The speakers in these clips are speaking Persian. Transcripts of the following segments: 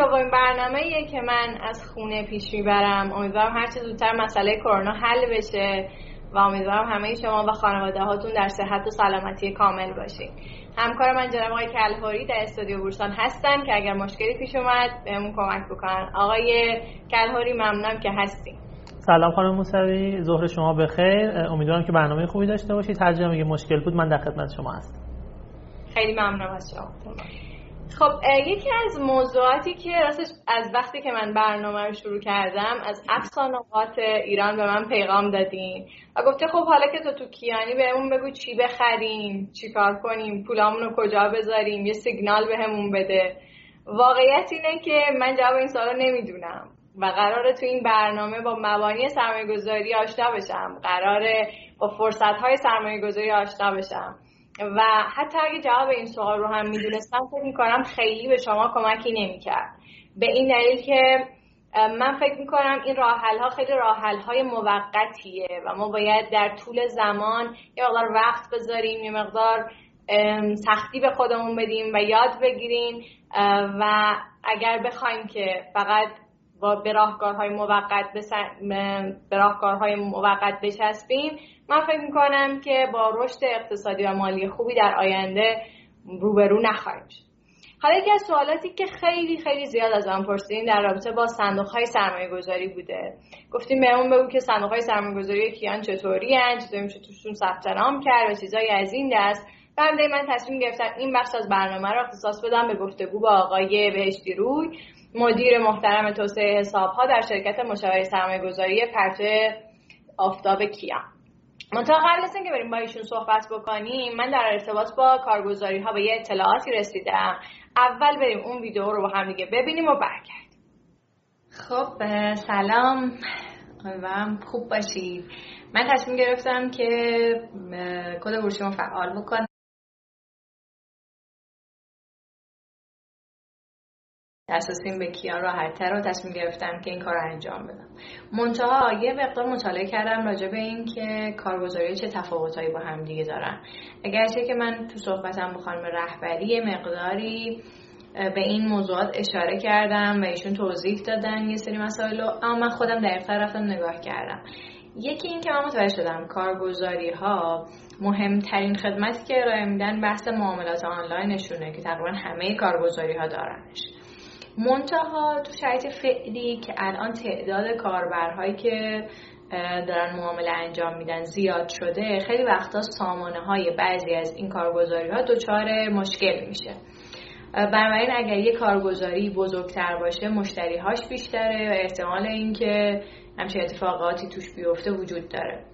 دومین برنامه که من از خونه پیش می‌برم. امیدوارم هر چه زودتر مسئله کرونا حل بشه و امیدوارم همه شما و خانواده هاتون در صحت و سلامتی کامل باشین. همکار من جناب آقای کلهوری در استودیو بورسان هستن که اگر مشکلی پیش اومد بهمون کمک بکنن. آقای کلهوری ممنونم که هستیم سلام خانم موسوی. ظهر شما بخیر. امیدوارم که برنامه خوبی داشته باشید هر جا مشکل بود من در خدمت شما هستم. خیلی ممنونم از شما. خب یکی از موضوعاتی که راستش از وقتی که من برنامه رو شروع کردم از افسانه‌هات ایران به من پیغام دادین و گفته خب حالا که تو تو کیانی بهمون بگو چی بخریم چی کار کنیم پولامون رو کجا بذاریم یه سیگنال بهمون بده. واقعیت اینه که من جواب این سوال نمی‌دونم و قراره تو این برنامه با مبانی سرمایه گذاری آشنا بشم قراره با فرصت های سرمایه گذاری آشنا بشم. و حتی اگه جواب این سوال رو هم می‌دونستم فکر می‌کنم خیلی به شما کمکی نمی‌کرد. به این دلیل که من فکر می‌کنم این راحل ها خیلی راحل های موقتیه و ما باید در طول زمان یه مقدار وقت بذاریم یه مقدار سختی به خودمون بدیم و یاد بگیریم. و اگر بخوایم که فقط با به راهکارهای موقت به راهکارهای موقت بچسبیم. من فکر می‌کنم که با رشد اقتصادی و مالی خوبی در آینده روبرو نخواهیم شد. حالا یکی از سوالاتی که خیلی خیلی زیاد از من پرسیدین در رابطه با صندوق های سرمایه گذاری بوده. گفتیم بهمون بگو که صندوق های سرمایه گذاری کیان چطوری هن چطوری میشه توشون ثبت نام کرد و چیزایی از این دست. و من تصمیم گرفتم این بخش از برنامه رو اختصاص بدم به گفتگو با آقای بهشتی روی. مدیر محترم توسعه حساب ها در شرکت مشاوره سرمایه گذاری پرتو آفتاب کیان. منتها قبل از اینکه بریم با ایشون صحبت بکنیم من در ارتباط با کارگزاری ها به یه اطلاعاتی رسیدم. اول بریم اون ویدیو رو با هم دیگه ببینیم و برگردیم. خب سلام. امیدوارم خوب باشید من تصمیم گرفتم که کد رو فعال بکنم. اساسیم به کیان راحتتر رو تصمیم گرفتم که این کار رو انجام بدم. منتها یه مقدار مطالعه کردم راجع به این که کارگزاری چه تفاوتهایی با هم دیگه دارن. اگرچه که من تو صحبتم با خانم رهبری مقداری به این موضوعات اشاره کردم و ایشون توضیح دادن یه سری مسائل رو اما من خودم دقیقتر رفتم نگاه کردم. یکی این که من متوجه شدم کارگزاری ها مهمترین خدمتی که ارائه میدن بحث معاملات آنلاینشونه که تقریبا همه کارگزاری ها دارنش. منتها تو شرایط فعلی که الان تعداد کاربرهایی که دارن معامله انجام میدن زیاد شده خیلی وقتا سامانه های بعضی از این کارگزاری ها دچار مشکل میشه. بنابراین اگر یه کارگزاری بزرگتر باشه مشتریهاش بیشتره و احتمال اینکه همچین اتفاقاتی توش بیفته وجود داره.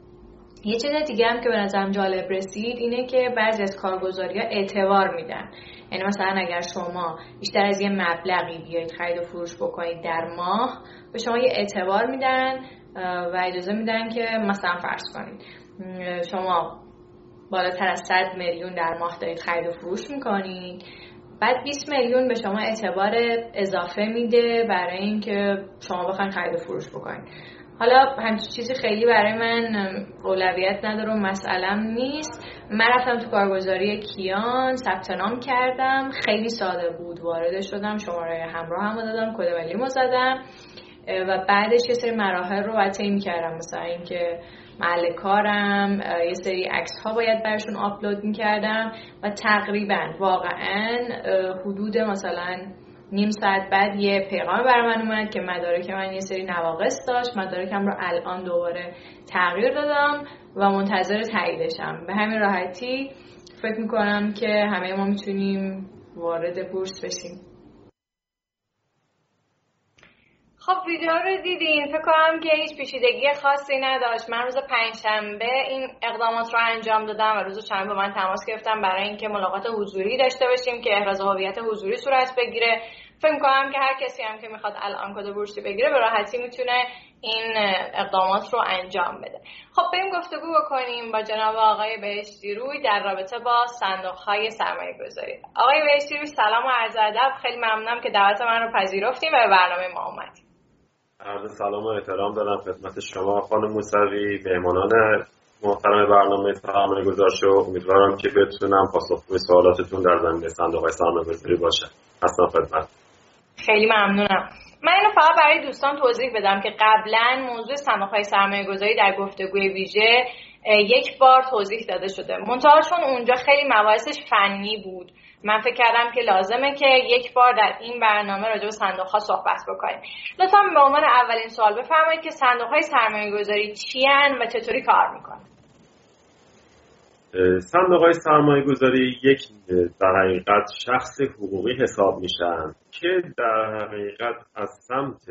یه چیز دیگه هم که به نظرم جالب رسید اینه که بعضی از کارگزاری ها اعتبار میدن. یعنی مثلا اگر شما بیشتر از یه مبلغی بیایید خرید و فروش بکنید در ماه به شما یه اعتبار میدن و اجازه میدن که مثلا فرض کنید شما بالاتر از 100 میلیون در ماه دارید خرید و فروش می‌کنید. بعد 20 میلیون به شما اعتبار اضافه میده برای اینکه شما بخواید خرید و فروش بکنید. حالا همچین چیزی خیلی برای من اولویت نداره و مسئلم نیست. من رفتم تو کارگزاری کیان ثبت نام کردم. خیلی ساده بود. وارد شدم شماره همراه هم دادم کد ملیمو زدم. و بعدش یه سری مراحل رو باید طی کردم مثلا اینکه محل کارم یه سری عکس ها باید برشون آپلود می‌کردم. و تقریبا واقعا حدود مثلا نیم ساعت بعد یه پیغام بر من اومد که مدارک من یه سری نواقص داشت. مدارکم رو الان دوباره تغییر دادم و منتظر تاییدشم. به همین راحتی فکر می‌کنم که همه ما می‌تونیم وارد بورس بشیم. خب ویدیو رو دیدین. فکر کنم که هیچ پیچیدگی خاصی نداشت. من روز پنجشنبه این اقدامات رو انجام دادم و روز با من تماس گرفتم برای اینکه ملاقات حضوری داشته باشیم که احراز هویت حضوری صورت بگیره. فکر کنم که هر کسی هم که می‌خواد الان کد بورسی بگیره به راحتی می‌تونه این اقدامات رو انجام بده. خب بریم گفتگو بکنیم با جناب آقای بهشتی روی در رابطه با صندوق های سرمایه آقای بهشتی سلام و عرض ادب. خیلی ممنونم که دعوت من رو پذیرفتیم و به برنامه ما اومدیم عرض سلام و احترام دارم خدمت شما خانم موسوی مهمانان محترم برنامه سرمایه گذار شو. امیدوارم که بتونم پاسخگوی سوالاتتون در زمینه صندوق های سرمایه گذاری باشم اصلا خدمت. خیلی ممنونم. من اینو فقط برای دوستان توضیح بدم که قبلا موضوع صندوق های سرمایه گذاری در گفتگوی ویژه یک بار توضیح داده شده. منتها چون اونجا خیلی مباحثش فنی بود. من فکر کردم که لازمه که یک بار در این برنامه راجع به صندوق ها صحبت بکنیم. لطفا به عنوان اولین سوال بفرمایید که صندوق های سرمایه گذاری چی و چطوری کار می‌کنن صندوق های سرمایه گذاری یک در حقیقت شخص حقوقی حساب میشن که در حقیقت از سمت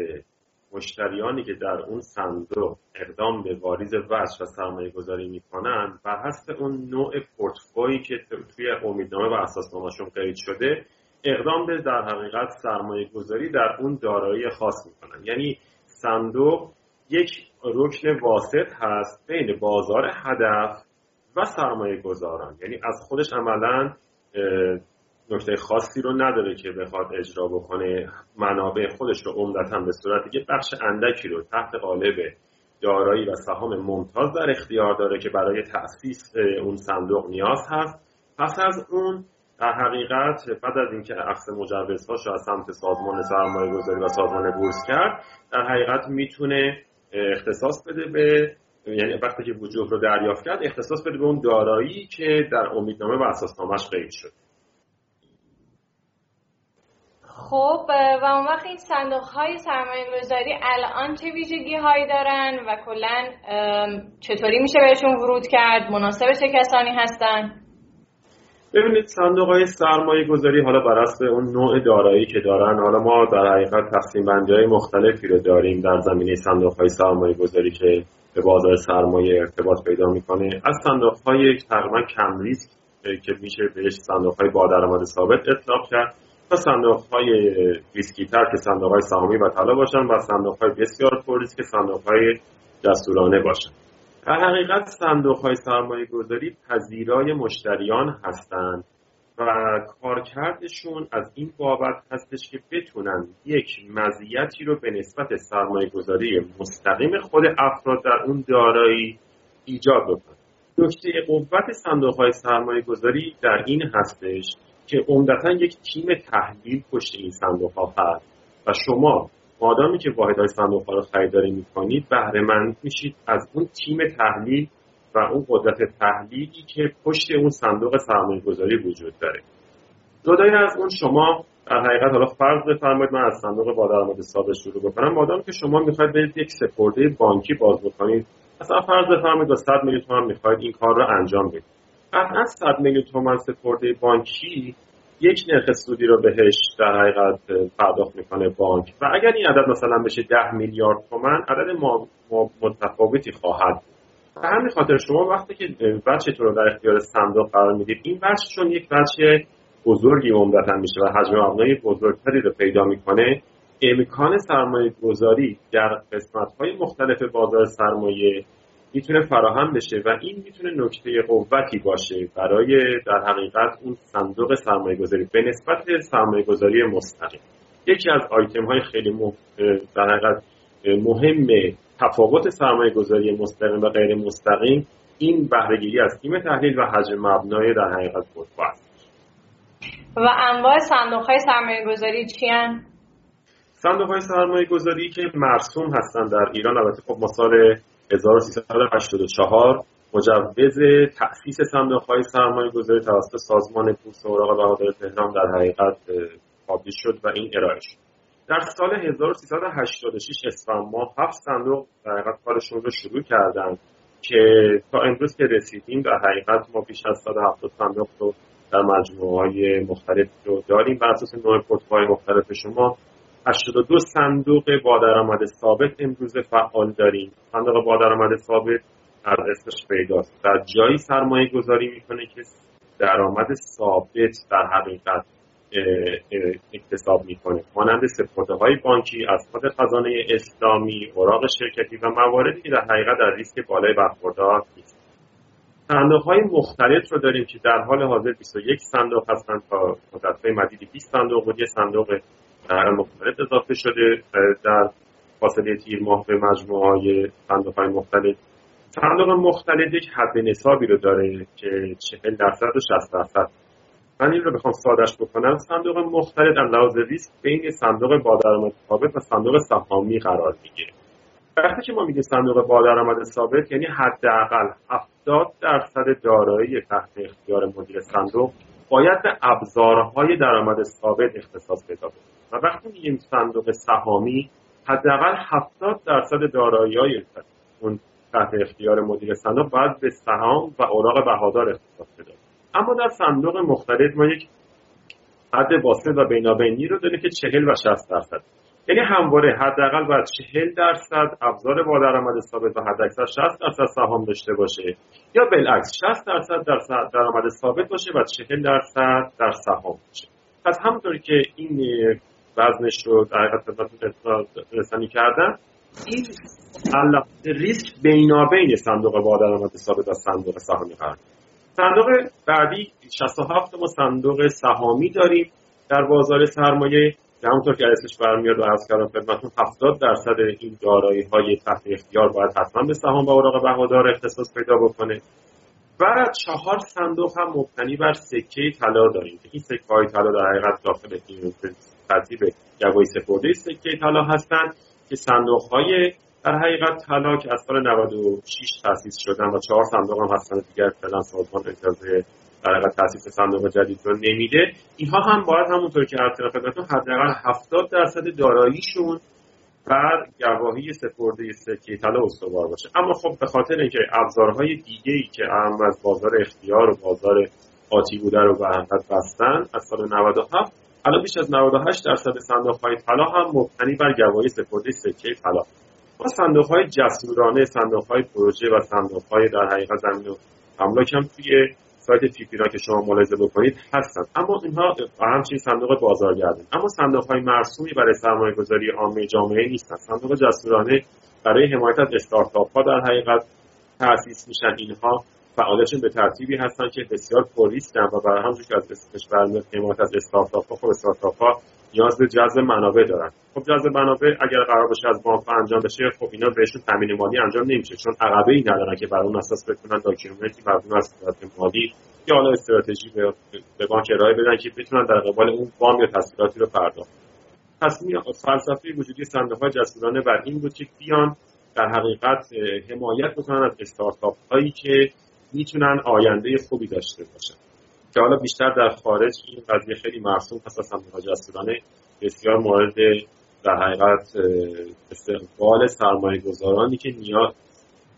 مشتریانی که در اون صندوق اقدام به واریز وجه و سرمایه گذاری می‌کنن بر حسب اون نوع پورتفوی که توی امیدنامه و اساسنامهشون قید شده اقدام به در حقیقت سرمایه گذاری در اون دارایی خاص می‌کنن. یعنی صندوق یک رکن واسط هست بین بازار هدف و سرمایه گذاران یعنی از خودش عملا نکته خاصی رو نداره که بخواد اجرا بکنه منابع خودش رو عمدتا به صورت یه بخش اندکی رو تحت قالب دارایی و سهام ممتاز در اختیار داره که برای تأسیس اون صندوق نیاز هست. پس از اون در حقیقت بعد از اینکه عقص مجوزهاش از سمت سازمان سرمایه گذاری و سازمان بورس کرد در حقیقت می‌تونه اختصاص بده به یعنی وقتی که وجوه رو دریافت کرد اختصاص بده به اون دارایی که در امیدنامه و اساسنامهش قید شد خب و اون وقت این صندوق های سرمایه گذاری الان چه ویژگی هایی دارن و کلا چطوری میشه بهشون ورود کرد؟ مناسب چه کسانی هستن؟ ببینید صندوق های سرمایه گذاری حالا بر اساس اون نوع دارایی که دارن حالا ما در حقیقت تقسیم بندی های مختلفی رو داریم در زمینه صندوق های سرمایه گذاری که به بازار سرمایه ارتباط پیدا می‌کنه. از صندوق های تقریبا کم ریسک که میشه بهش صندوق های با درآمد ثابت اطلاق کرد. صندوق های ریسکی تر که صندوق های سهامی و طلا باشن و صندوق های بسیار پر ریسک صندوق های جسورانه باشن. در حقیقت صندوق های سرمایه گذاری پذیرای مشتریان هستند و کارکردشون از این بابت هستش که بتونن یک مزیتی رو به نسبت سرمایه گذاری مستقیم خود افراد در اون دارایی ایجاد بکنن. نکته قوت صندوق های سرمایه گذاری در این هستش که عمدتا یک تیم تحلیل پشت این صندوق ها هست و شما مادامی که واحد های صندوق ها رو خریداری می‌کنید بهره مند میشید از اون تیم تحلیل و اون قدرت تحلیلی که پشت اون صندوق سرمایه گذاری وجود داره. جدای از اون شما در حقیقت حالا فرض بفرمایید من از صندوق با درآمد ثابت شروع بکنم. مادام که شما می‌خواید برید یک سپرده بانکی باز بکنید. مثلا فرض بفرمایید با 100 میلیون تومان می‌خواید این کار رو انجام بدید. قطعا 100 میلیون تومان سپرده بانکی یک نرخ سودی رو بهش در حقیقت پرداخت می‌کنه بانک. و اگر این عدد مثلا بشه 10 میلیارد تومن عدد متفاوتی خواهد و همین خاطر شما وقتی که بچه تو رو در اختیار صندوق قرار می‌دید این بچه چون یک بچه بزرگی عمدتا میشه و حجم مبنای بزرگتری رو پیدا می‌کنه امکان سرمایه گذاری در قسمت های مختلف بازار سرمایه می‌تونه فراهم بشه و این می‌تونه نکته قوتی باشه برای در حقیقت اون صندوق سرمایه گذاری به نسبت سرمایه گذاری مستقیم. یکی از آیتم های خیلی در حقیقت مهم تفاوت سرمایه گذاری مستقیم و غیر مستقیم این بهرهگیری از تیم تحلیل و حجم مبنای در حقیقت بود است. و انواع صندوق های سرمایه گذاری چی صندوق های سرمایه گذاری که مرسوم هستند در ایران البته خب ما سال 1384 مجوز تأسیس صندوق های سرمایه گذاری توسط سازمان بورس اوراق بهادار تهران در حقیقت پابلیش شد و این ارائه شد. در سال 1386 اسفند ماه هفت صندوق در حقیقت کارشون رو شروع کردن که تا امروز که رسیدیم در حقیقت ما بیش از 170 صندوق رو در مجموعه های مختلف رو داریم. بر اساس نوع پورتفوی مختلف شما 82 صندوق با درآمد ثابت امروز فعال داریم. صندوق با درآمد ثابت از اسمش پیداست. در جایی سرمایه گذاری می‌کنه که درآمد ثابت در حقیقت اکتساب می‌کنه. مانند سپرده های بانکی از خود خزانه اسلامی اوراق شرکتی و مواردی که در حقیقت در ریسک بالای برخوردار نیست. صندوق های مختلف رو داریم که در حال حاضر 21 صندوق هستند تا مدت مدیدی 20 صندوق بود یه صندوق مختلف اضافه شده در فاصله تیر ماه به مجموعه های صندوق های مختلف. صندوق مختلف یک حد نصابی رو داره که 40 درصد و 60 درصد. من این رو بخوام سادش بکنم. صندوق مختلف از لحاظ ریسک بین صندوق با درآمد ثابت و صندوق سهامی قرار می‌گیره. وقتی که ما میگیم صندوق با درآمد ثابت یعنی حداقل 70 درصد دارایی تحت اختیار مدیر صندوق باید به ابزارهای درآمد ثابت اختصاص پیدا کنه وقتی میگیم صندوق سهامی حداقل 70 درصد دارایی های اون تحت اختیار مدیر صندوق باید به سهام و اوراق بهادار اختصاص پیدا اما در صندوق مختلف ما یک حد واسط و بینابینی رو داریم که 40 و 60 درصد. یعنی همواره حداقل باید 40 درصد ابزار با درآمد ثابت و حداکثر 60 درصد سهام داشته باشه یا بالعکس 60 درصد در درآمد ثابت باشه و 40 درصد در سهام باشه. پس همونطوری که این وزنش رو در حقیقت خدمتتون رسانی کردم این ریسک بینابین صندوق با درآمد ثابت و صندوق سهامی قرار صندوق بعدی 67 ما صندوق سهامی داریم. در بازار سرمایه که همونطور که اسمش برمیاد و از کردم خدمتتون 70 درصد این دارایی های تحت اختیار باید حتما به سهام و اوراق بهادار اختصاص پیدا بکنه. و چهار صندوق هم مبتنی بر سکه طلا داریم که این سکه های طلا در حقیقت داخل ترتیب جوایی سپرده سکه طلا هستند که صندوق های در حقیقت طلا که از سال 96 تاسیس شدن و چهار صندوق هم هستن دیگر فعلا سازمان اجازه در تاسیس صندوق جدید رو نمیده. اینها هم باید همونطور که از خدمتتون حداقل 70 درصد داراییشون بر گواهی سپرده سکه طلا استوار باشه. اما خب به خاطر اینکه ابزارهای دیگه ای که هم از بازار اختیار و بازار آتی بوده رو به بستن از سال 97 الان بیش از 98 درصد صندوق های طلا هم مبتنی بر گواهی سپرده سکه طلا. ما صندوق های جسورانه صندوق های پروژه و صندوق های در حقیقت زمین و املاک هم توی سایت فیفیرا که شما ملاحظه بکنید هستن. اما اینها همچنین صندوق بازارگردان. اما صندوق های مرسومی برای سرمایه گذاری عامه جامعه نیستن. صندوق جسورانه برای حمایت از استارتاپ ها در حقیقت تأسیس میشن اینها. فعالیتشون به ترتیبی هستن که بسیار پرریسکن و برای همونجور که از برمیاد حمایت از استارتاپ ها خب نیاز به جذب منابع دارن. خب جذب منابع اگر قرار باشه از بانک انجام بشه خب اینا بهشون تامین مالی انجام نمیشه چون عقبه ای ندارن که بر اون اساس بتونن document ی مبنی از مالی یا حالا استراتژی به بانک ارائه بدن که بتونن در قبال اون وام یا تسهیلاتی رو پرداخت. تصمیم فلسفه وجودی صندوق های جسورانه بر این بود که بیان در حقیقت حمایت بکنن از استارتاپ هایی که می‌تونن آینده خوبی داشته باشن. که حالا بیشتر در خارج این قضیه خیلی مرسوم هست از جسورانه بسیار مورد در حقیقت استقبال سرمایه گذارانی که نیاز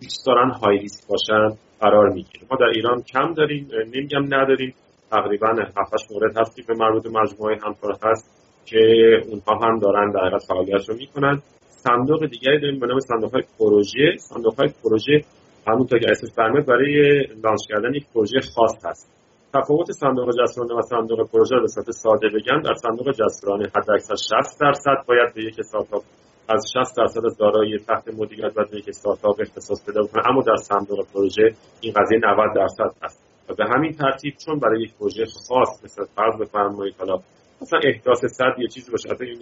دوست دارن های ریسک باشن قرار می‌گیره. ما در ایران کم داریم نمیگم نداریم. تقریبا 7 مورد هستی به مربوط مجموعه همکار هست که اونها هم دارن در حقیقت فعالیت رو می‌کنن. صندوق دیگری داریم به نام صندوق های پروژه. صندوق های پروژه همونطور که اسمش فرمود برای لانچ کردن یک پروژه خاص هست. تفاوت صندوق جسورانه و صندوق پروژه رو به صورت ساده بگم در صندوق جسورانه حداکثر 60 درصد باید به یک استارتاپ از 60 درصد از دارایی تحت مدیریت و به یک استارتاپ اختصاص پیدا کنه اما در صندوق پروژه این قضیه 90 درصد است. و به همین ترتیب چون برای یک پروژه خاص مثل فرض بفرمایید حالا مثلا احداث صد یه چیزی باشه این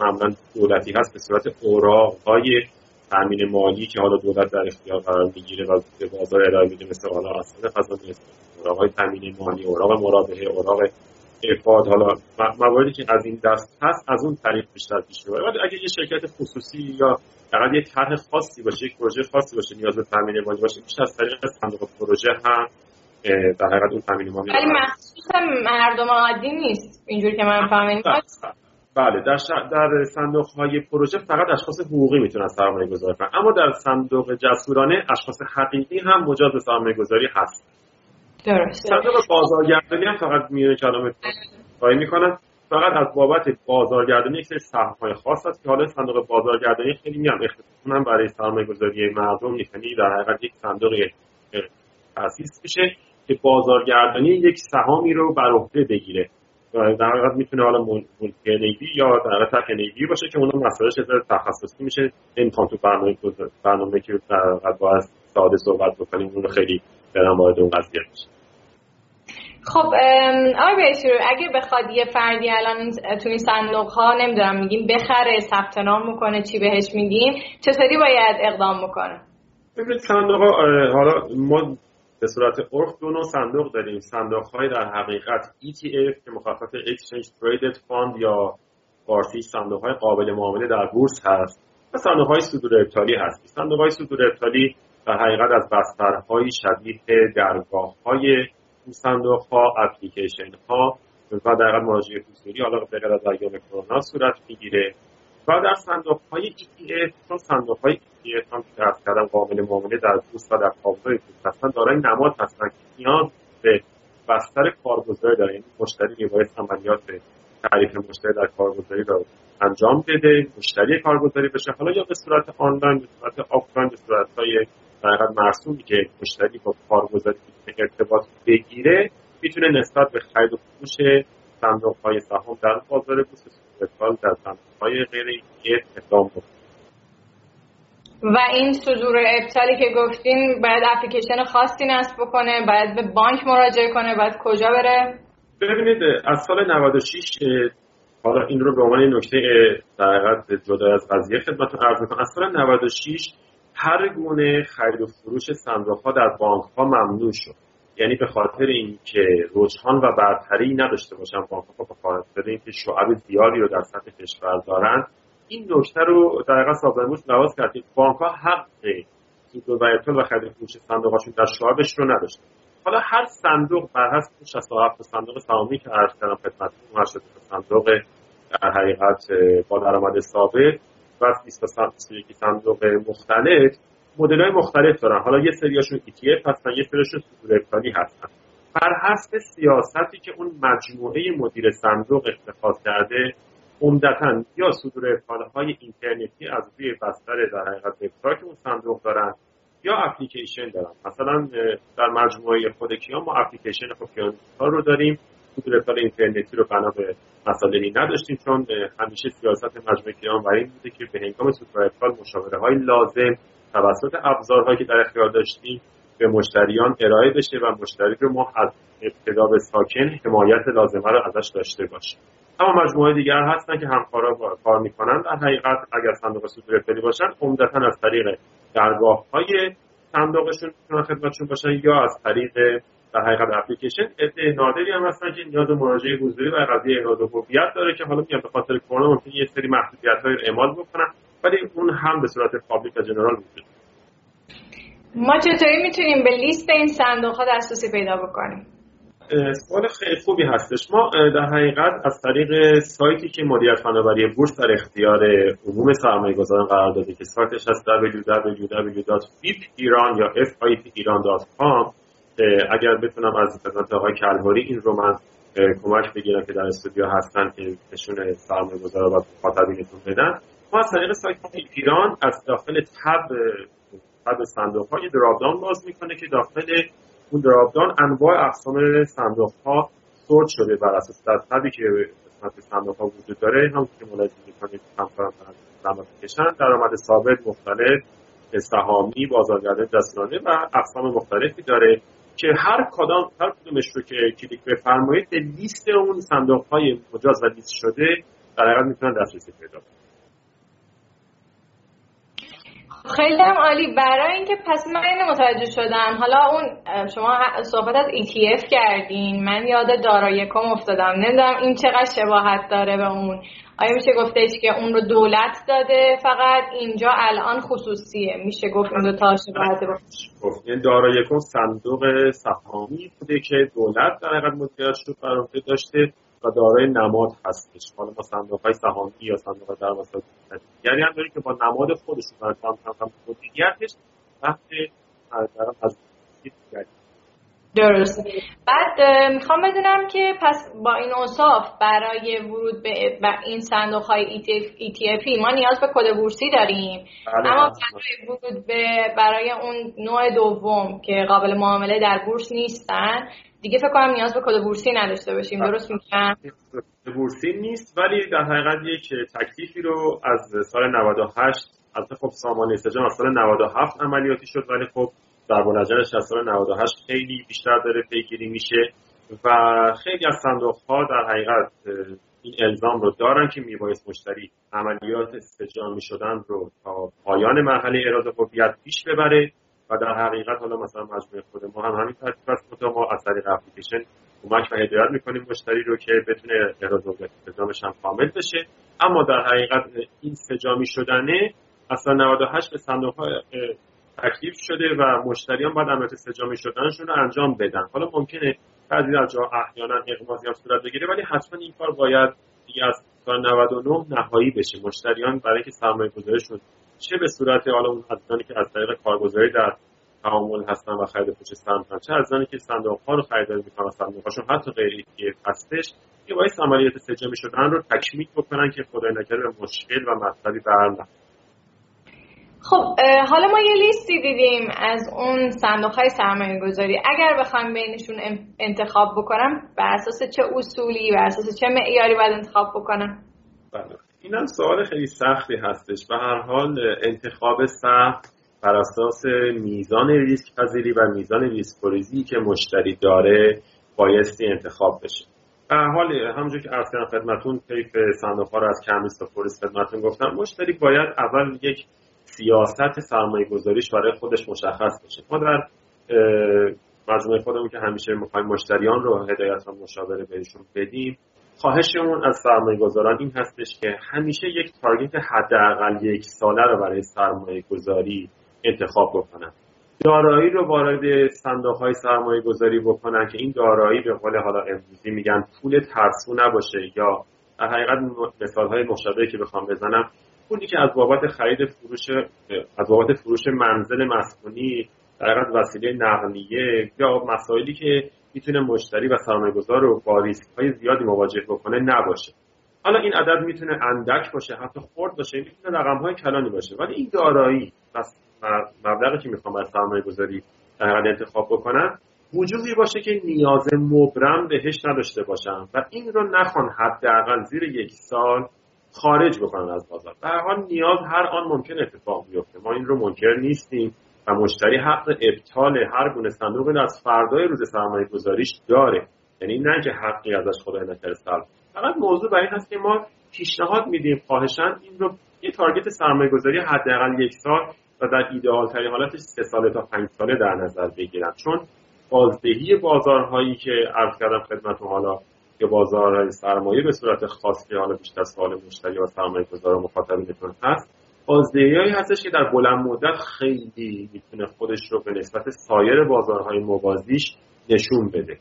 معمولا دولتی هست به صورت اوراقهای تامین مالی که حالا دولت در اختیار قرار می‌گیره و به بازار ارائه میده مثل حالا اصلا خزانه اوراق تامین مالی اوراق مرابحه اوراق افاد حالا مواردی که از این دست هست از اون طریق بیشتر پیش می‌بره. ولی اگه یه شرکت خصوصی یا فقط یه طرح خاصی باشه یک پروژه خاصی باشه نیاز به تامین مالی باشه بیشتر از طریق صندوق پروژه هم در حقیقت اون تامین مالی ولی مخصوص مردم عادی نیست. اینجوری که من فهمیدم. بله در, در صندوق های پروژه فقط اشخاص حقوقی می‌تونن سرمایه گذاری کنن. اما در صندوق جسورانه اشخاص حقیقی هم مجاز به سرمایه گذاری هست. درسته صندوق بازارگردانی هم فقط میونه کلمه خواهی می‌کنن فقط از بابت بازارگردانی یک سری های خاص هست که حالا صندوق بازارگردانی خیلی میام اختصاصا برای سرمایه گذاری مردم یعنی در حقیقت یک صندوق تاسیس میشه که بازارگردانی یک سهامی رو بر عهده بگیره. در حقیقت می‌تونه حالا ملک نیوی یا در حقیقت نیوی باشه که اونا مسائلش تخصصی میشه. نمی‌خوام تو برنامه برنامه که در حقیقت باید ساده صحبت بکنیم اون خیلی برم وارد اون قضیه میشه. خب آقای اگه بخواد یه فردی الان تو این صندوق ها نمی‌دونم میگیم بخره ثبت نام می‌کنه چی بهش میگیم چطوری باید اقدام می‌کنه ببینید صندوق حالا ما به صورت عرف دو نوع صندوق داریم. صندوق های در حقیقت ETF که مخفف Exchange Traded Fund یا فارسی صندوق های قابل معامله در بورس هست و صندوق های صدور ابطالی هست صندوق های صدور ابطالی در حقیقت از بسترهای شبیه درگاه های صندوق ها اپلیکیشن ها و در مراجعه حضوری حالا به غیر از ایام کرونا صورت می‌گیره. و در صندوق های ETF چون صندوق های ETF هم که عرض کردم قابل معامله در بورس و در تابلوهای بورس هستن دارای نماد هستن که نیاز به بستر کارگزاری داره یعنی مشتری میبایست عملیات تعریف مشتری در کارگزاری رو انجام بده مشتری کارگزاری بشه. حالا یا به صورت آنلاین به صورت آفلاین به صورت های در مرسومی که مشتری با کارگزاری ارتباط بگیره می‌تونه نسبت به خرید و فروش صندوق های سهام در بازار بورس استقلال در غیر اقدام بکنه و این صدور ابطالی که گفتین باید اپلیکیشن خاصی نصب بکنه باید به بانک مراجعه کنه باید کجا بره؟ ببینید از سال 96 حالا این رو به عنوان نکته در جدا از قضیه خدمتتون عرض می‌کنم. از سال 96 هر گونه خرید و فروش صندوق ها در بانک ها ممنوع شد. یعنی به خاطر اینکه رجحان و برتری نداشته باشن بانک ها به خاطر اینکه شعب زیادی رو در سطح کشور دارن این نکته رو در حقیقت سازمان لحاظ کرد. که بانک ها حق سود و و خرید فروش صندوقاشون در شعبش رو نداشتن. حالا هر صندوق بر حسب 67 صندوق سهامی که عرض کردم خدمتتون هر صندوق در حقیقت با درآمد ثابت و 21 صندوق مختلف مدل های مختلف دارن. حالا یه سریاشون ETF هستن یه سریاشون صدور هستن. بر حسب سیاستی که اون مجموعه مدیر صندوق اتخاذ کرده عمدتا یا صدور های اینترنتی از روی بستر در حقیقت وبسایت اون صندوق دارن یا اپلیکیشن دارن. مثلا در مجموعه خود کیان ما اپلیکیشن خود ها رو داریم. صدور اینترنتی رو بنا به مسائلی نداشتیم چون همیشه سیاست مجموعه کیان بر این بوده که به هنگام صدور مشاوره های لازم توسط ابزارهایی که در اختیار داشتیم به مشتریان ارائه بشه و مشتری رو ما از ابتدا به ساکن حمایت لازمه رو ازش داشته باشیم. اما مجموعه دیگر هستن که همکارا کار می‌کنن. در حقیقت اگر صندوق سود رفتاری باشن عمدتا از طریق درگاه های صندوقشون خدمتشون باشن یا از طریق در حقیقت اپلیکیشن. عده نادری هم هستن که نیاز مراجعه حضوری و قضیه اعلاد هویت داره که حالا میگم به خاطر کرونا ممکن یه سری محدودیت های اعمال بکنن. ولی اون هم به صورت پابلیک و جنرال وجود ما چطوری می‌تونیم به لیست این صندوق ها دسترسی پیدا بکنیم؟ سوال خیلی خوبی هستش. ما در حقیقت از طریق سایتی که مدیریت فناوری بورس در اختیار عموم سرمایه گذاران قرار داده که سایتش از www.fipiran یا fipiran.com اگر بتونم از خدمت آقای کلهوری این رو من کمک بگیرم که در استودیو هستن که نشون سرمایه گذارا و مخاطبینتون بدن. ما از طریق سایت ایران از داخل تب تب صندوق های درابدان باز می‌کنه که داخل اون درابدان انواع اقسام صندوق ها سورت شده بر اساس در تبی که قسمت صندوق ها وجود داره. هم که ملاحظه می‌کنید همکاران زحمت کشن درآمد ثابت مختلف سهامی بازارگردانی دستورانه و اقسام مختلفی داره. که هر کدام هر کدومش رو که کلیک بفرمایید لیست اون صندوق های مجاز و لیست شده در حقیقت می‌تونن دسترسی پیدا کنن. خیلی هم عالی. برای اینکه پس من اینو متوجه شدم. حالا اون شما صحبت از ETF کردین. من یاد دارایی کم افتادم. نمی‌دونم این چقدر شباهت داره به اون. آیا میشه گفتش که اون رو دولت داده فقط اینجا الان خصوصیه. میشه گفت اون دو تا این دارایی کم صندوق سهامی بوده که دولت در حقیقت مدیریت شد داشته و دارای نماد هستش. حالا ما صندوق های سهامی یا صندوق در وسط دیگری هم داریم که با نماد خودشون برای کم کم مدیریتش وقت از درسته. بعد می‌خوام بدونم که پس با این اوصاف برای ورود به این صندوق های ETF ما نیاز به کد بورسی داریم. بله اما برای ورود به برای اون نوع دوم که قابل معامله در بورس نیستن دیگه فکر کنم نیاز به کد بورسی نداشته باشیم. درست میگم؟ بورسی نیست ولی در حقیقت یک تکلیفی رو از سال 98 از خب سامان استجام از سال 97 عملیاتی شد ولی خب در بلجرش از سال 98 خیلی بیشتر داره پیگیری میشه و خیلی از صندوق ها در حقیقت این الزام رو دارن که میبایست مشتری عملیات استجامی شدن رو تا پایان مرحله اراده هویت پیش ببره و در حقیقت حالا مثلا مجموعه خود ما هم همین ترتیب است. ما از طریق اپلیکیشن کمک و هدایت می‌کنیم مشتری رو که بتونه احراز التزامش هم کامل بشه. اما در حقیقت این سجامی شدنه اصلا 98 به صندوق تکلیف شده و مشتریان باید عملیات سجامی شدنشون رو انجام بدن. حالا ممکنه بعضی از جا احیانا اقماضی هم صورت بگیره ولی حتما این کار باید دیگه از سال 99 نهایی بشه. مشتریان برای اینکه سرمایه گذاریشون چه به صورت حالا اون حضرانی که از طریق کارگزاری در تعامل هستن و خرید فروش سمت چه از که صندوق ها رو خریداری می‌کنن صندوق هاشون حتی غیر هستش که باید عملیات سجامی شدن رو تکمیل بکنن که خدای نکرده مشکل و مطلبی بر خب حالا ما یه لیستی دیدیم از اون صندوق های سرمایه گذاری اگر بخوام بینشون انتخاب بکنم بر اساس چه اصولی بر اساس چه معیاری باید انتخاب بکنم؟ بله. این هم سوال خیلی سختی هستش به هر حال انتخاب سخت بر اساس میزان ریسک پذیری و میزان ریسک که مشتری داره بایستی انتخاب بشه. به حال همونجور که عرض کردم خدمتون طیف صندوق ها رو از کمیست و فوریس خدمتون گفتم مشتری باید اول یک سیاست سرمایه گذاریش برای خودش مشخص بشه ما در مجموعه خودمون که همیشه می‌خوایم مشتریان رو هدایت و مشاوره بهشون بدیم خواهشمون از سرمایه گذاران این هستش که همیشه یک تارگت حداقل یک ساله رو برای سرمایه گذاری انتخاب بکنن. دارایی رو وارد صندوق های سرمایه گذاری بکنن که این دارایی به قول حالا امروزی میگن پول ترسو نباشه یا در حقیقت مثال های مشابهی که بخوام بزنم پولی که از بابت خرید فروش از بابت فروش منزل مسکونی در وسیله نقلیه یا مسائلی که می‌تونه مشتری و سرمایه گذار رو با ریسک های زیادی مواجه بکنه نباشه. حالا این عدد می‌تونه اندک باشه حتی خرد باشه می‌تونه رقم های کلانی باشه. ولی این دارایی مبلغی که می‌خوام از سرمایه گذاری در انتخاب بکنم وجودی باشه که نیاز مبرم بهش نداشته باشم. و این رو نخوان حداقل زیر یک سال خارج بکنن از بازار. هر حال نیاز هر آن ممکن اتفاق بیفته. ما این رو منکر نیستیم و مشتری حق ابطال هر گونه صندوق از فردای روز سرمایه گذاریش داره. یعنی نه که حقی ازش خدای نکرده. سلب فقط موضوع برای این هست که ما پیشنهاد میدیم خواهشان این رو یه تارگت سرمایه گذاری حداقل یک سال و در ایدئال ترین حالتش سه ساله تا پنج ساله در نظر بگیرن. چون بازدهی بازارهایی که عرض کردم خدمت حالا که بازار سرمایه به صورت خاص که حالا بیشتر سوال مشتری و سرمایه گذار و مخاطبینتون هست بازدهی هستش که در بلند مدت خیلی می‌تونه خودش رو به نسبت سایر بازارهای موازیش نشون بده.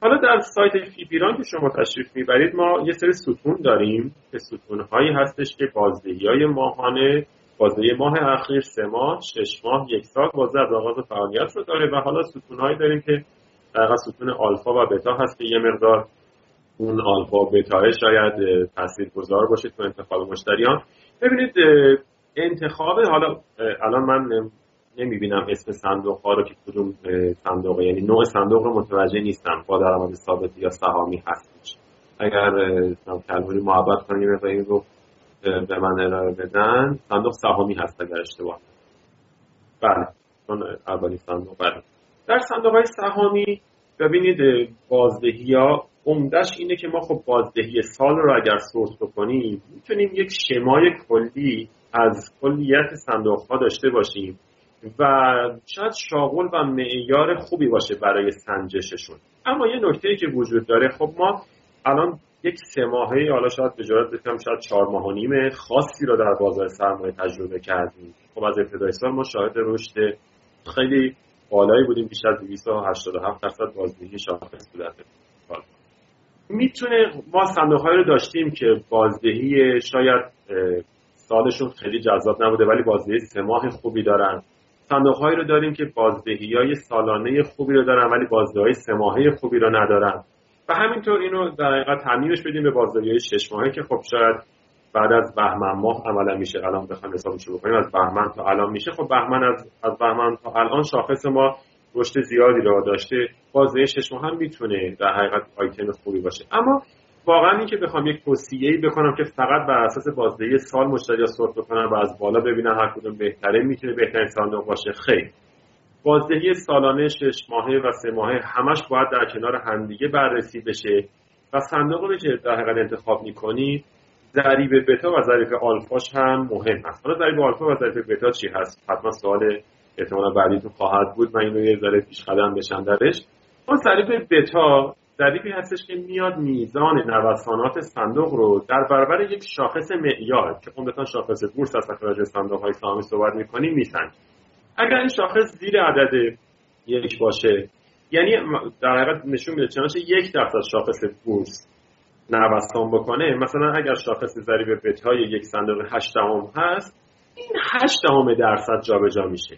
حالا در سایت فیبیران که شما تشریف می‌برید ما یه سری ستون داریم که ستون هایی هستش که بازدهی های ماهانه بازدهی ماه اخیر سه ماه شش ماه یک سال بازده از آغاز فعالیت رو داره و حالا ستون هایی داریم که در ستون آلفا و بتا هست که یه مقدار اون آلفا و بتا شاید تاثیر گذار باشه تو انتخاب مشتریان. ببینید انتخاب حالا الان من نمی‌بینم اسم صندوق ها رو که کدوم صندوق یعنی نوع صندوق رو متوجه نیستم با درآمد ثابت یا سهامی هستش. اگر کلموری محبت کنیم و این رو به من ارائه بدن صندوق سهامی هست اگر اشتباه بله چون اولی صندوق بله. در صندوق های سهامی ببینید بازدهی ها عمدهش اینه که ما خب بازدهی سال رو اگر سورس بکنیم می‌تونیم یک شمای کلی از کلیت صندوق ها داشته باشیم و شاید شاغل و معیار خوبی باشه برای سنجششون. اما یه نکته که وجود داره خب ما الان یک سه ماهه حالا شاید به جرات بکنم شاید چهار ماه و نیم خاصی رو در بازار سرمایه تجربه کردیم. خب از ابتدای سال ما شاهد رشد خیلی بالایی بودیم بیش از 287 درصد بازدهی شاخص بوده. می‌تونه ما صندوق رو داشتیم که بازدهی شاید سالشون خیلی جذاب نبوده ولی بازدهی سه ماه خوبی دارن. صندوق رو داریم که بازدهی های سالانه خوبی رو دارن ولی بازدهی های سه ماهه خوبی رو ندارن. و همینطور اینو در حقیقت تعمیمش بدیم به بازدهی شش ماهه که خب شاید بعد از بهمن ماه عملا میشه. الان بخوایم حسابش بکنیم از بهمن تا الان میشه. خب بهمن از از بهمن تا الان شاخص ما رشد زیادی رو داشته بازدهی شش ماه هم می‌تونه در حقیقت آیتم خوبی باشه. اما واقعا این که بخوام یک توصیه بکنم که فقط بر اساس بازدهی سال مشتری سورت بکنن و از بالا ببینن هر کدوم بهتره می‌تونه بهترین صندوق باشه؟ خیر. بازدهی سالانه شش ماهه و سه ماهه همش باید در کنار همدیگه بررسی بشه و صندوقی که در حقیقت انتخاب می‌کنی ضریب بتا و ضریب آلفاش هم مهم هست حالا ضریب آلفا و ضریب بتا چی هست؟ حتما سوال احتمالا بعدیتون خواهد بود. من اینو یه ذره پیش قدم بشم درش. اون ضریب بتا ضریبی هستش که میاد میزان نوسانات صندوق رو در برابر یک شاخص معیار که عمدتا شاخص بورس از راجع صندوق های سهامی صحبت می‌کنیم میسنج اگر این شاخص زیر عدد یک باشه یعنی در حقیقت نشون میده چنانچه یک درصد شاخص بورس نوسان بکنه. مثلا اگر شاخص ضریب بتای یک صندوق 8 دهم هست این 8 دهم درصد جابجا میشه.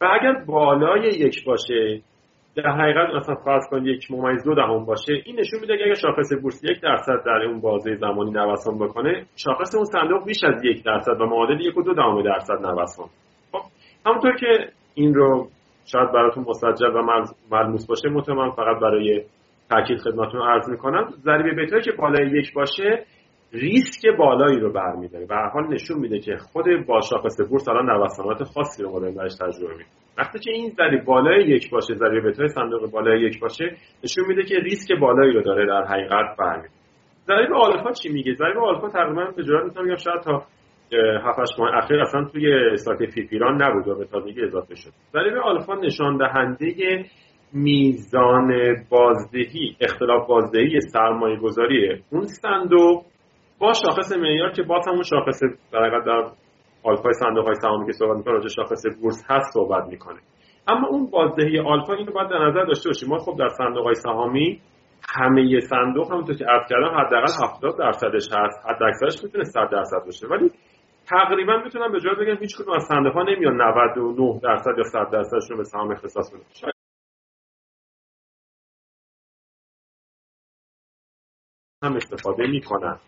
و اگر بالای یک باشه در حقیقت مثلا فرض کنید یک ممیز دو دهم باشه این نشون میده که اگر شاخص بورس یک درصد در اون بازه زمانی نوسان بکنه شاخص اون صندوق بیش از یک درصد و معادل یک و دو دهم درصد نوسان. خب همونطور که این رو شاید براتون مسجل و ملموس باشه مطمئن فقط برای تاکید خدمتتون عرض می‌کنم ضریب بتایی که بالای یک باشه ریسک بالایی رو برمیداره. و حال نشون میده که خود با شاخص بورس الان نوسانات خاصی رو ما داریم درش تجربه می‌کنیم وقتی که این ضریب بالای یک باشه ضریب بتای صندوق بالای یک باشه نشون میده که ریسک بالایی رو داره در حقیقت برمیداره. ضریب آلفا چی میگه؟ ضریب آلفا تقریبا به جرات می‌تونم بگم شاید تا 7 ماه اخیر اصلا توی سایت فیفیران نبود و به تازگی اضافه شد. ضریب آلفا نشان دهنده میزان بازدهی اختلاف بازدهی سرمایه گذاری اون صندوق با شاخص معیار که باز همون شاخص در در آلفای صندوق های سهامی که صحبت می‌کنه راجع شاخص بورس هست صحبت می‌کنه. اما اون بازدهی آلفا اینو باید در نظر داشته باشیم. ما خب در صندوق های سهامی همه صندوق همونطور که عرض کردم حداقل 70 درصدش هست. حد اکثرش می‌تونه 100 درصد باشه. ولی تقریبا می‌تونم به جای بگم هیچ کدوم از صندوق ها نمیان 99 درصد یا 100 درصدشون به سهام اختصاص بدن. هم استفاده می‌کنن.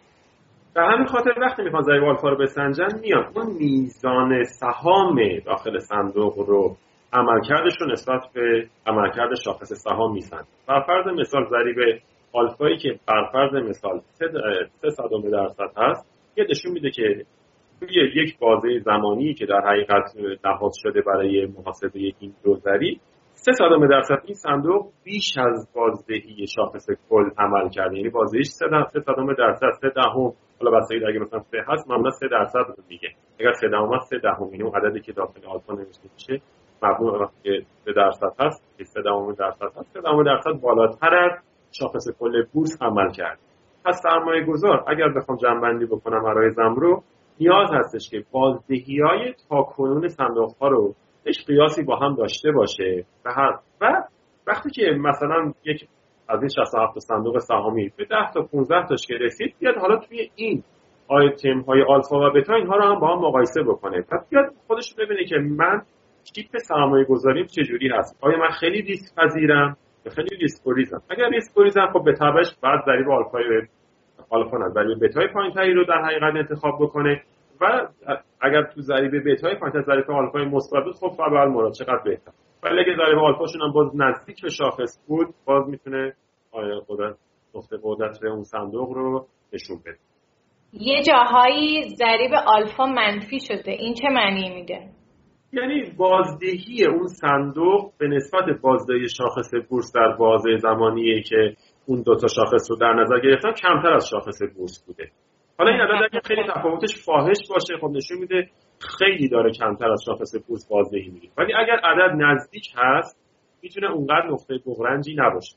به همین خاطر وقتی می‌خوان ضریب آلفا رو بسنجن میان. اون میزان سهام داخل صندوق رو عملکردش رو نسبت به عملکرد شاخص سهام میسن بر فرض مثال ضریب آلفایی که بر فرض مثال سه صدم درصد هست یه نشون میده که توی یک بازه زمانی که در حقیقت نهاد شده برای محاسبه این دو ضریب سه صدم درصد این صندوق بیش از بازدهی شاخص کل عمل کرده. یعنی بازدهیش سه صدم درصد سه دهم حالا بسایی اگه مثلا سه هست معمولا سه درصد میگه اگر سه دهم سه دهم یعنی اون عددی که داخل آلفا نوشته میشه مبنی که سه درصد هست که سه دهم درصد هست. سه دهم درصد بالاتر از شاخص کل بورس عمل کرد. پس سرمایه گذار اگر بخوام جنبندی بکنم برای رو نیاز هستش که بازدهی های تا کنون صندوق ها رو هیچ قیاسی با هم داشته باشه. و, و وقتی که مثلا یک از این 67 صندوق سهامی به 10 تا 15 تاش که رسید بیاد حالا توی این آیتم های آلفا و بتا اینها رو هم با هم مقایسه بکنه. پس بیاد خودش ببینه که من تیپ سرمایه گذاریم چجوری هست. آیا من خیلی ریسک پذیرم یا خیلی ریسک اگر ریسک خب به تبعش بعد ضریب آلفای آلفا نه ضریب بتای پایینتری رو در حقیقت انتخاب بکنه و اگر تو ضریب بتای پایینتر ضریب آلفای مثبت خب فبه المراد چقدر بهتر؟ ولی اگه ضریب آلفاشون هم باز نزدیک به شاخص بود باز می‌تونه آیا قدرت نقطه قدرت اون صندوق رو نشون بده. یه جاهایی ضریب آلفا منفی شده. این چه معنی میده؟ یعنی بازدهی اون صندوق به نسبت بازدهی شاخص بورس در بازه زمانیه که اون دو تا شاخص رو در نظر گرفتن کمتر از شاخص بورس بوده. حالا این عدد اگه خیلی تفاوتش فاحش باشه خب نشون میده خیلی داره کمتر از شاخص بورس بازدهی می‌گیره. ولی اگر عدد نزدیک هست می‌تونه اونقدر نقطه بغرنجی نباشه.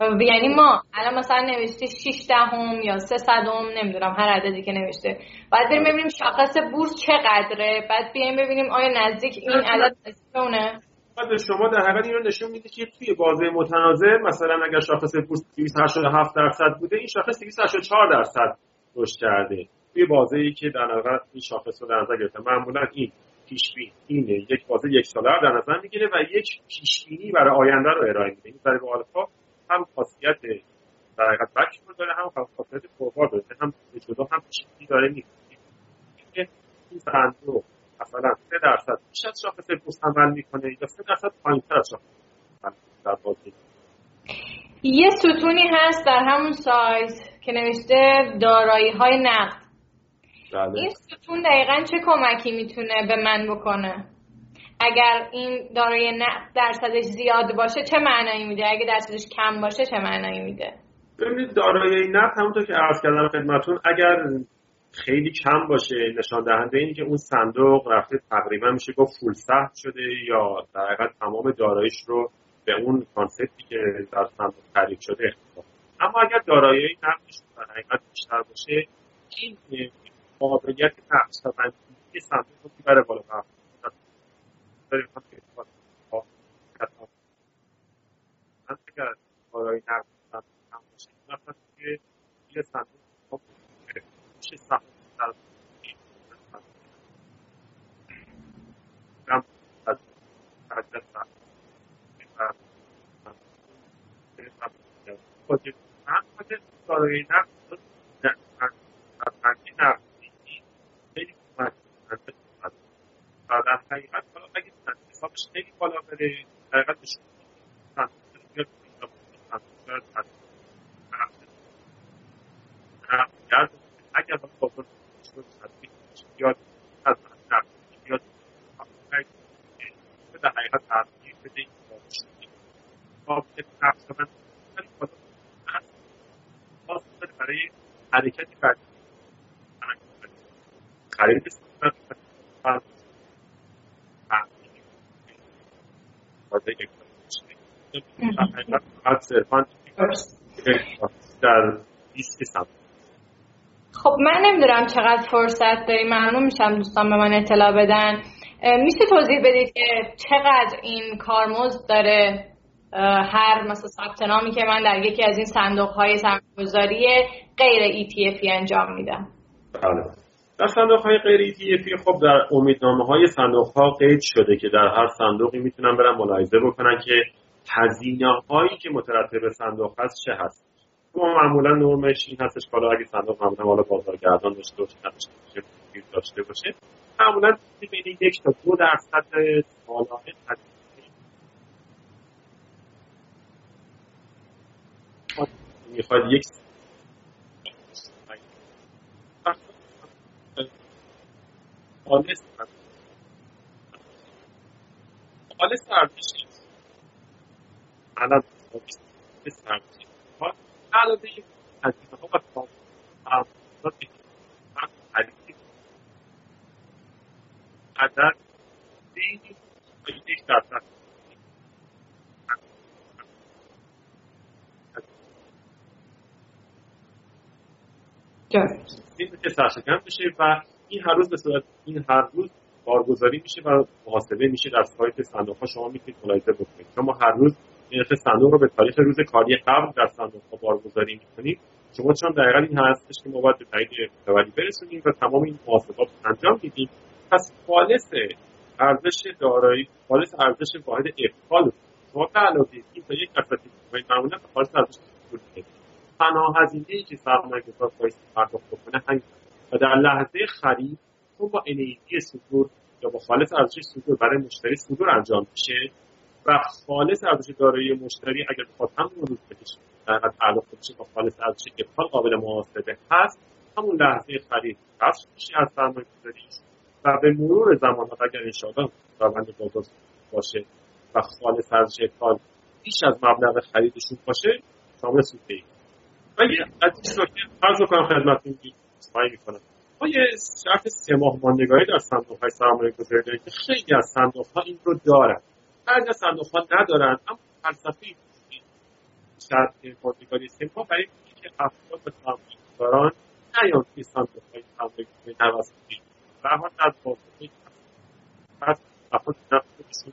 یعنی ما الان مثلا نوشته 6 دهم یا 3 صدم نمی‌دونم هر عددی که نوشته. بعد بریم ببینیم شاخص بورس چقدره. بعد بیایم ببینیم آیا نزدیک این عدد اونه. بعد شما در حقیقت این رو نشون میده که توی بازه متناظر مثلا اگر شاخص بورس 287 درصد بوده این شاخص 284 درصد رشد کرده. توی بازه ای که در نظر این شاخص رو در نظر گرفته. معمولا این پیش اینه. یک بازه یک ساله رو در نظر می‌گیره و یک پیش بینی برای آینده رو ارائه میده. این برای آلفا هم خاصیت در حقیقت بکش داره هم خاصیت فوروارد داره. هم جدا هم پیش بینی داره میگه این صندوق مثلا 3 درصد بیش از شاخص بورس عمل می‌کنه یا 3 درصد پایینتر از شاخص در یه ستونی هست در همون سایت که نوشته دارایی های نقد. بله. این ستون دقیقا چه کمکی می‌تونه به من بکنه؟ اگر این دارایی نقد درصدش زیاد باشه چه معنایی میده؟ اگر درصدش کم باشه چه معنایی میده؟ ببینید دارایی نقد همونطور که عرض کردم خدمتون اگر خیلی کم باشه نشان دهنده اینه که اون صندوق رفته تقریبا میشه گفت فول شده یا در حقیقت تمام داراییش رو به اون کانسپتی که در صندوق تعریف شده اختصاص اما اگر دارایی نقدش در حقیقت بیشتر باشه این قابلیت نقش بندی صندوق رو می‌بره بالا اگر دارایی نقد هم باشه این که صندوق میشه سخت در خود من خود دارایی نقد فرهنگی نقدی خیلی کمک کننده و در حقیقت حالا اگه حسابش خیلی بالا بره حقیقت به شما اگر با کافر یاد از یاد در حقیقت تغییر بده این قابل نقص من برای حرکتی بعد خرید در خب من نمی‌دونم چقدر فرصت داری ممنون میشم دوستان به من اطلاع بدن. میشه توضیح بدید که چقدر این کارمزد داره؟ هر مثلا ثبت نامی که من در یکی از این صندوق های سرمایه‌گذاری غیر ETF انجام میدم. بله. در صندوق های غیر ETF خب در امیدنامه های صندوق ها قید شده که در هر صندوقی می‌تونن برن ملاحظه بکنن که هزینه هایی که مترتب صندوق هست چه هست؟ ما معمولا نرمش این هستش که اگه صندوق معمولا حالا بازارگردان داشته باشه داشته باشه معمولا بین یک تا دو درصد سالانه می‌خواد یک خالص خالص ارزشی الان و درصد این که سرشکن بشه و این هر روز به صورت این هر روز بارگذاری میشه و محاسبه میشه در سایت صندوق ها شما می‌تونید ملاحظه بکنید شما هر روز نرخ صندوق رو به تاریخ روز کاری قبل در صندوق بارگذاری می‌کنید شما چون دقیقا این هستش که ما باید به تایید اقتبالی برسونیم و تمام این محاسبات انجام میدیم. پس خالص ارزش دارایی خالص ارزش واحد افعال شما به علاوه این تا یک درصد معمولا خالص ارزش تنها هزینه ای که سرمایه گذار باید پرداخت بکنه همین. و در لحظه خرید چون با انرژی صدور یا با خالص ارزش صدور برای مشتری صدور انجام میشه و خالص ارزش دارایی مشتری اگر بخواد همون روز بهش در تعلق بشه با خالص ارزش ابطال قابل محاسبه هست همون لحظه خرید کسب میشه از سرمایه و به مرور زمان اگر انشاءالله روند بازار باشه و خالص ارزش ابطال بیش از مبلغ خریدشون باشه شامل سوده و یه از این فرض کنم خدمتتون اسمایی می‌کنم. ما یه شرط سه ماه ماندگاری در صندوق های سرمایه گذاری داریم که خیلی از صندوق ها این رو دارن. بعضی از صندوق ها ندارن اما فلسفه شرط سه ماه برای که افراد سرمایه گذاران نیان توی صندوق های گذاری توسطی و هر در واقعی پس افراد نفسشون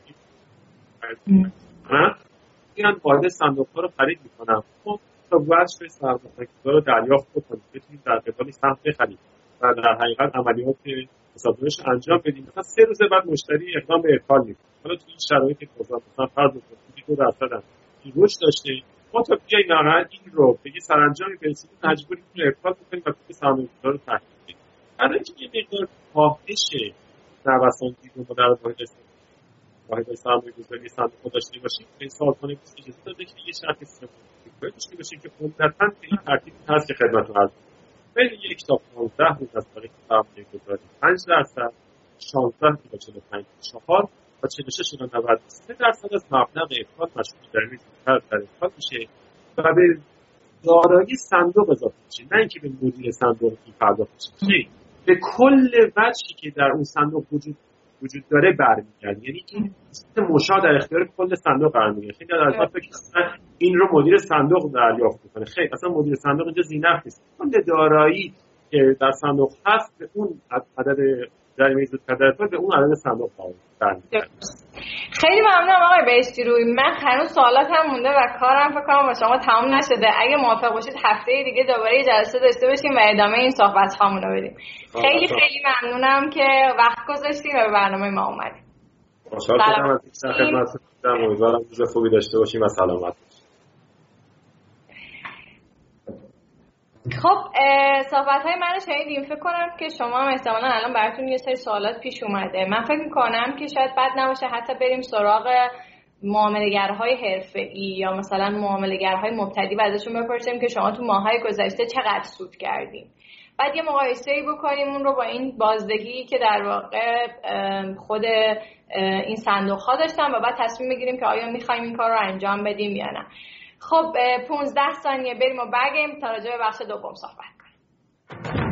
میان وارد صندوق ها رو خرید می‌کنن خب تا وجه سرمایه‌گذار رو دریافت بکنید. بتونید در قبال سهم بخرید. و در حقیقت عملیات حسابداریش انجام بدیم. مثلا سه روز بعد مشتری اقدام به ارفال می‌کنه. حالا تو این شرایط بازار مثلا فرض بکنید دو درصد هم رشد داشته ما تا بیای نهایت این رو به یه سرانجامی برسیم مجبوریم که ارفال بکنیم و توی سرمایه‌گذار رو تحقیق کنیم برای اینکه یه مقدار کاهش نوسانگی رو ما در واحد واحد سرمایه گذاری صندوق داشته باشیم به سازمان اجازه داده که یه شرط استراتژیک داشته باشیم که عمدتا به این ترتیب هست که خدمتتون عرض بین یک تا 15 روز از تاریخ سرمایه گذاری 5 درصد 16 تا 45 4 و 46 تا 93 درصد از مبلغ افراد مشمول در این در افراد میشه و به دارایی صندوق اضافه میشه. نه اینکه به مدیر صندوق پرداخت بشه به کل وجهی که در اون صندوق وجود وجود داره برمیگرد یعنی این مشا در اختیار کل صندوق قرار می‌گیره. خیلی از فکر این رو مدیر صندوق دریافت می‌کنه. خیلی اصلا مدیر صندوق اینجا زینف نیست. کل دارایی که در صندوق هست به اون عدد جریمه زود به اون عدد صندوق برمیگرده خیلی ممنونم آقای بهشتی روی. من هنوز سوالات هم مونده و کارم فکر کنم با شما تمام نشده. اگه موافق باشید هفته دیگه دوباره جلسه داشته باشیم و ادامه این صحبت رو بدیم. خیلی خیلی ممنونم که وقت گذاشتیم و به برنامه ما اومدیم. خوشحال شدم از خدمتتون امیدوارم روز خوبی داشته باشیم و سلامت خب صحبت های من رو شنیدیم فکر کنم که شما هم احتمالا الان براتون یه سری سوالات پیش اومده. من فکر می‌کنم که شاید بد نباشه حتی بریم سراغ معاملگرهای حرفه‌ای یا مثلا معاملگرهای مبتدی و ازشون بپرسیم که شما تو ماهای گذشته چقدر سود کردیم بعد یه مقایسه ای بکنیم اون رو با این بازدهی که در واقع خود این صندوق ها داشتن و بعد تصمیم بگیریم که آیا می‌خوایم این کار رو انجام بدیم یا نه. خب 15 ثانیه بریم و بگیم تا راجع به بخش دوم صحبت کنیم.